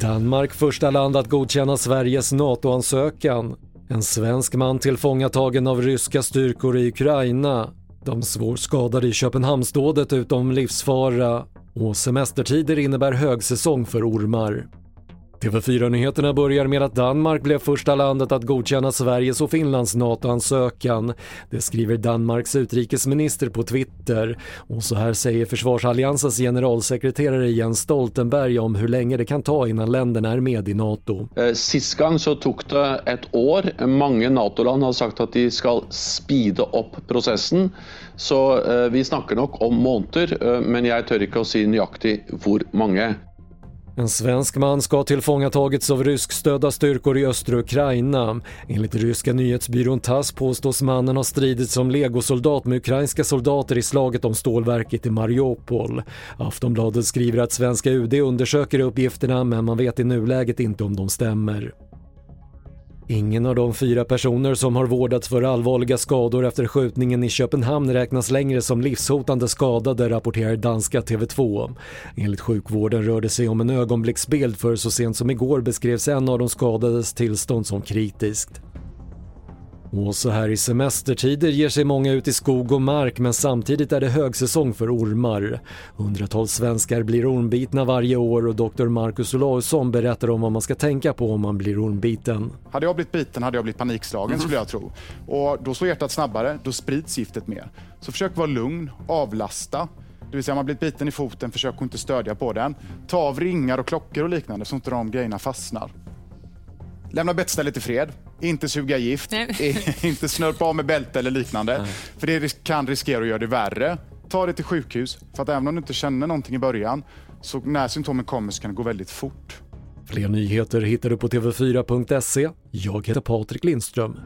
Danmark första land att godkänna Sveriges NATO-ansökan. En svensk man tillfångatagen av ryska styrkor i Ukraina. De svårt skadade i Köpenhamnsdådet utom livsfara. Och semestertider innebär högsäsong för ormar. TV4-nyheterna börjar med att Danmark blev första landet att godkänna Sveriges och Finlands NATO-ansökan. Det skriver Danmarks utrikesminister på Twitter. Och så här säger försvarsalliansens generalsekreterare Jens Stoltenberg om hur länge det kan ta innan länderna är med i NATO. Eh, sist gång så tog det ett år. Många NATO-land har sagt att de ska speeda upp processen. Så eh, vi snackar nog om månader, eh, men jag tör inte att säga nöjaktigt hur många. En svensk man ska ha tillfångatagits av ryskstödda styrkor i östra Ukraina. Enligt ryska nyhetsbyrån TASS påstås mannen ha stridit som legosoldat med ukrainska soldater i slaget om stålverket i Mariupol. Aftonbladet skriver att svenska UD undersöker uppgifterna men man vet i nuläget inte om de stämmer. Ingen av de fyra personer som har vårdats för allvarliga skador efter skjutningen i Köpenhamn räknas längre som livshotande skadade, rapporterar danska TV2. Enligt sjukvården rör det sig om en ögonblicksbild för så sent som igår beskrevs en av de skadades tillstånd som kritiskt. Och så här i semestertider ger sig många ut i skog och mark men samtidigt är det högsäsong för ormar. Hundratals svenskar blir ormbitna varje år och Dr. Marcus Olausson berättar om vad man ska tänka på om man blir ormbiten. Hade jag blivit biten hade jag blivit panikslagen skulle jag tro. Och då slår hjärtat snabbare, då sprids giftet mer. Så försök vara lugn, avlasta. Det vill säga om man blivit biten i foten, försök inte stödja på den. Ta av ringar och klockor och liknande så inte de grejerna fastnar. Lämna bettstället i fred. Inte suga gift. inte snörpa av med bälte eller liknande. Nej. För det kan riskera att göra det värre. Ta det till sjukhus. För att även om du inte känner någonting i början, så när symptomen kommer så kan det gå väldigt fort. Fler nyheter hittar du på TV4.se. Jag heter Patrik Lindström.